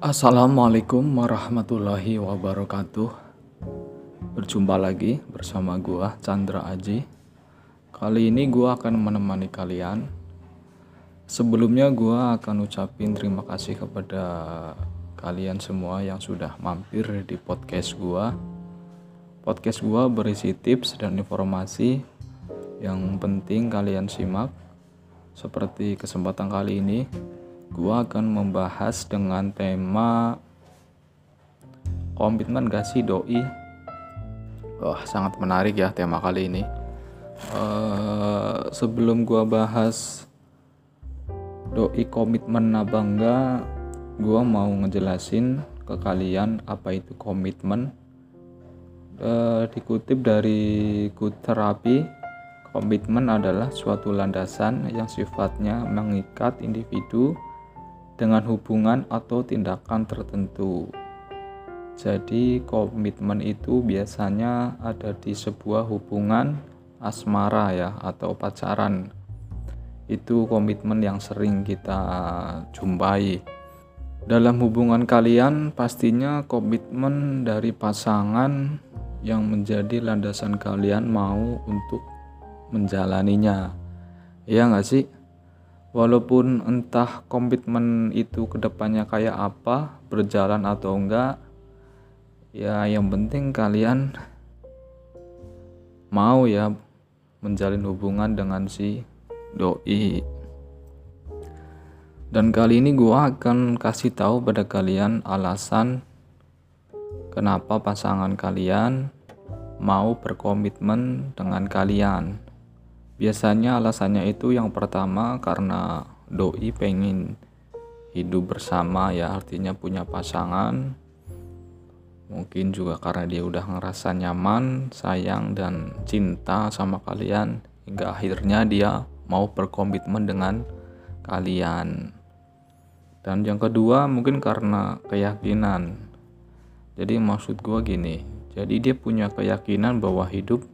Assalamualaikum warahmatullahi wabarakatuh. Berjumpa lagi bersama gua Chandra Aji. Kali ini gua akan menemani kalian. Sebelumnya gua akan ucapin terima kasih kepada kalian semua yang sudah mampir di podcast gua. Podcast gua berisi tips dan informasi yang penting kalian simak. Seperti kesempatan kali ini, gua akan membahas dengan tema komitmen gak sih doi? Wah sangat menarik ya tema kali ini. Uh, sebelum gua bahas doi komitmen apa enggak gua mau ngejelasin ke kalian apa itu komitmen. Uh, dikutip dari good therapy komitmen adalah suatu landasan yang sifatnya mengikat individu dengan hubungan atau tindakan tertentu. Jadi, komitmen itu biasanya ada di sebuah hubungan asmara, ya, atau pacaran. Itu komitmen yang sering kita jumpai. Dalam hubungan kalian, pastinya komitmen dari pasangan yang menjadi landasan kalian mau untuk menjalaninya. Iya nggak sih? Walaupun entah komitmen itu ke depannya kayak apa berjalan atau enggak ya yang penting kalian mau ya menjalin hubungan dengan si doi. Dan kali ini gua akan kasih tahu pada kalian alasan kenapa pasangan kalian mau berkomitmen dengan kalian Biasanya alasannya itu yang pertama karena doi pengen hidup bersama ya artinya punya pasangan mungkin juga karena dia udah ngerasa nyaman, sayang dan cinta sama kalian hingga akhirnya dia mau berkomitmen dengan kalian. Dan yang kedua mungkin karena keyakinan. Jadi maksud gue gini, jadi dia punya keyakinan bahwa hidup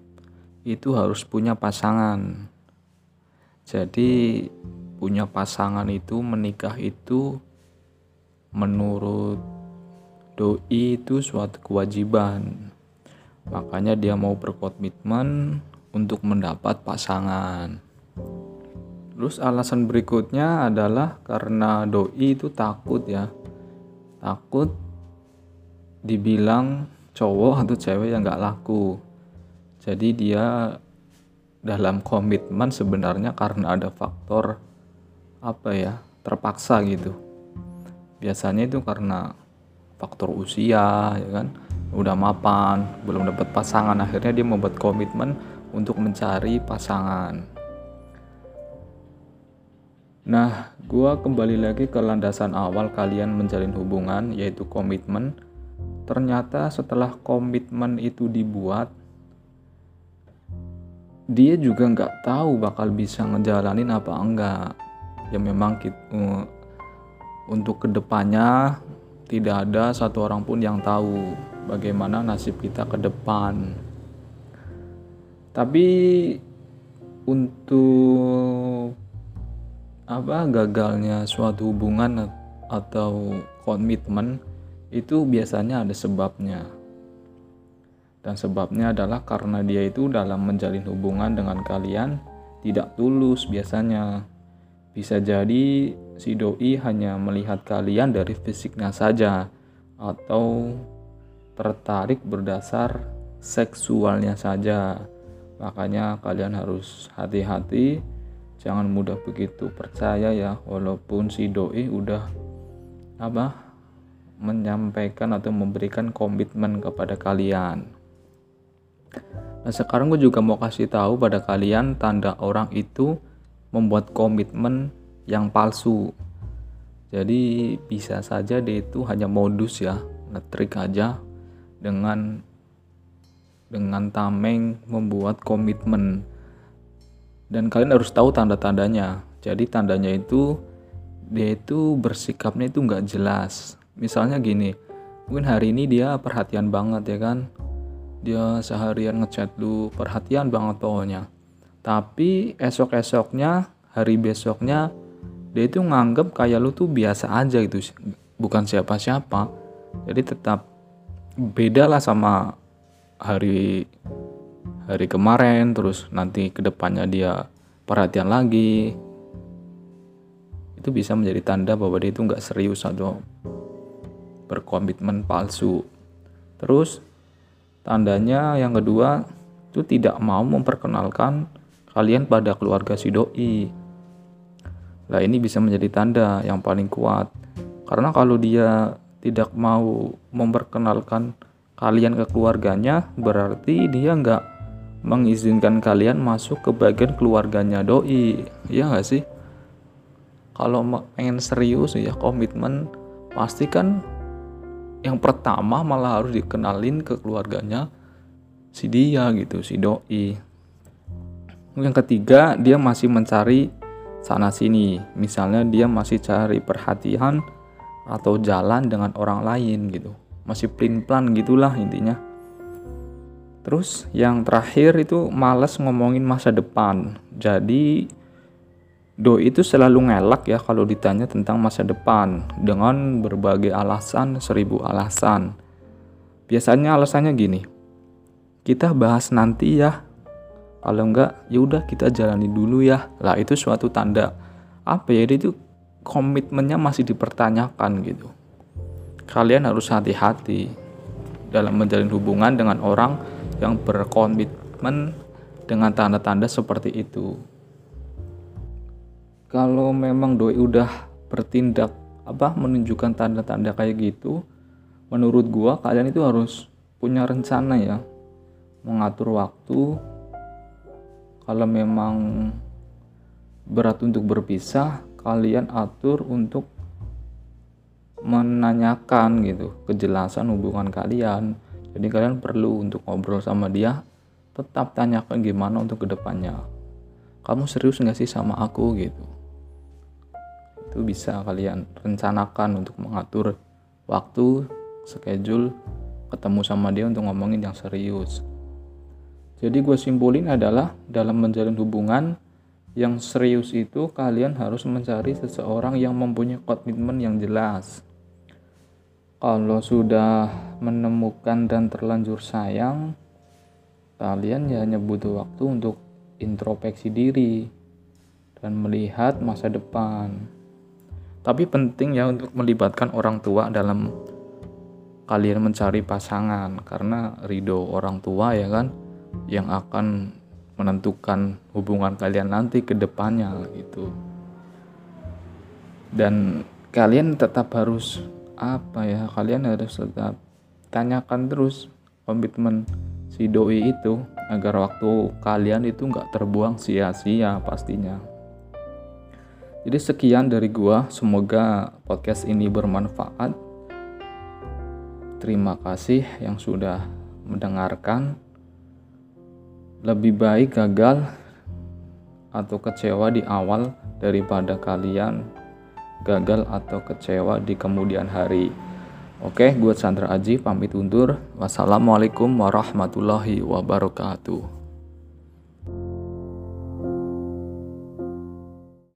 itu harus punya pasangan. Jadi punya pasangan itu menikah itu menurut doi itu suatu kewajiban. Makanya dia mau berkomitmen untuk mendapat pasangan. Terus alasan berikutnya adalah karena doi itu takut ya. Takut dibilang cowok atau cewek yang gak laku jadi dia dalam komitmen sebenarnya karena ada faktor apa ya terpaksa gitu. Biasanya itu karena faktor usia ya kan? Udah mapan belum dapat pasangan. Akhirnya dia membuat komitmen untuk mencari pasangan. Nah gua kembali lagi ke landasan awal kalian menjalin hubungan yaitu komitmen. Ternyata setelah komitmen itu dibuat dia juga nggak tahu bakal bisa ngejalanin apa enggak. Ya memang kita, uh, untuk ke depannya tidak ada satu orang pun yang tahu bagaimana nasib kita ke depan. Tapi untuk apa gagalnya suatu hubungan atau komitmen itu biasanya ada sebabnya dan sebabnya adalah karena dia itu dalam menjalin hubungan dengan kalian tidak tulus biasanya. Bisa jadi si doi hanya melihat kalian dari fisiknya saja atau tertarik berdasar seksualnya saja. Makanya kalian harus hati-hati, jangan mudah begitu percaya ya walaupun si doi udah apa menyampaikan atau memberikan komitmen kepada kalian. Nah sekarang gue juga mau kasih tahu pada kalian tanda orang itu membuat komitmen yang palsu. Jadi bisa saja dia itu hanya modus ya, ngetrik aja dengan dengan tameng membuat komitmen. Dan kalian harus tahu tanda-tandanya. Jadi tandanya itu dia itu bersikapnya itu nggak jelas. Misalnya gini, mungkin hari ini dia perhatian banget ya kan, dia seharian ngechat lu perhatian banget pokoknya. Tapi esok-esoknya hari besoknya dia itu nganggep kayak lu tuh biasa aja gitu bukan siapa-siapa. Jadi tetap beda lah sama hari hari kemarin terus nanti ke depannya dia perhatian lagi. Itu bisa menjadi tanda bahwa dia itu nggak serius atau berkomitmen palsu. Terus tandanya yang kedua itu tidak mau memperkenalkan kalian pada keluarga si doi. Nah ini bisa menjadi tanda yang paling kuat. Karena kalau dia tidak mau memperkenalkan kalian ke keluarganya berarti dia nggak mengizinkan kalian masuk ke bagian keluarganya doi. Ya nggak sih? Kalau pengen serius ya komitmen pasti kan yang pertama malah harus dikenalin ke keluarganya si dia gitu si doi. Yang ketiga dia masih mencari sana sini. Misalnya dia masih cari perhatian atau jalan dengan orang lain gitu. Masih plin plan gitulah intinya. Terus yang terakhir itu males ngomongin masa depan. Jadi Do itu selalu ngelak ya kalau ditanya tentang masa depan dengan berbagai alasan, seribu alasan. Biasanya alasannya gini, kita bahas nanti ya. Kalau enggak ya udah kita jalani dulu ya. Lah itu suatu tanda. Apa ya itu komitmennya masih dipertanyakan gitu. Kalian harus hati-hati dalam menjalin hubungan dengan orang yang berkomitmen dengan tanda-tanda seperti itu kalau memang doi udah bertindak apa menunjukkan tanda-tanda kayak gitu menurut gua kalian itu harus punya rencana ya. Mengatur waktu. Kalau memang berat untuk berpisah kalian atur untuk menanyakan gitu kejelasan hubungan kalian. Jadi kalian perlu untuk ngobrol sama dia tetap tanyakan gimana untuk ke depannya kamu serius nggak sih sama aku gitu itu bisa kalian rencanakan untuk mengatur waktu schedule ketemu sama dia untuk ngomongin yang serius jadi gue simpulin adalah dalam menjalin hubungan yang serius itu kalian harus mencari seseorang yang mempunyai komitmen yang jelas. Kalau sudah menemukan dan terlanjur sayang, kalian ya hanya butuh waktu untuk introspeksi diri dan melihat masa depan. Tapi penting ya untuk melibatkan orang tua dalam kalian mencari pasangan karena ridho orang tua ya kan yang akan menentukan hubungan kalian nanti ke depannya gitu. Dan kalian tetap harus apa ya? Kalian harus tetap tanyakan terus komitmen si doi itu agar waktu kalian itu nggak terbuang sia-sia pastinya. Jadi sekian dari gua, semoga podcast ini bermanfaat. Terima kasih yang sudah mendengarkan lebih baik gagal atau kecewa di awal daripada kalian gagal atau kecewa di kemudian hari. Oke, gue Chandra Aji pamit undur. Wassalamualaikum warahmatullahi wabarakatuh.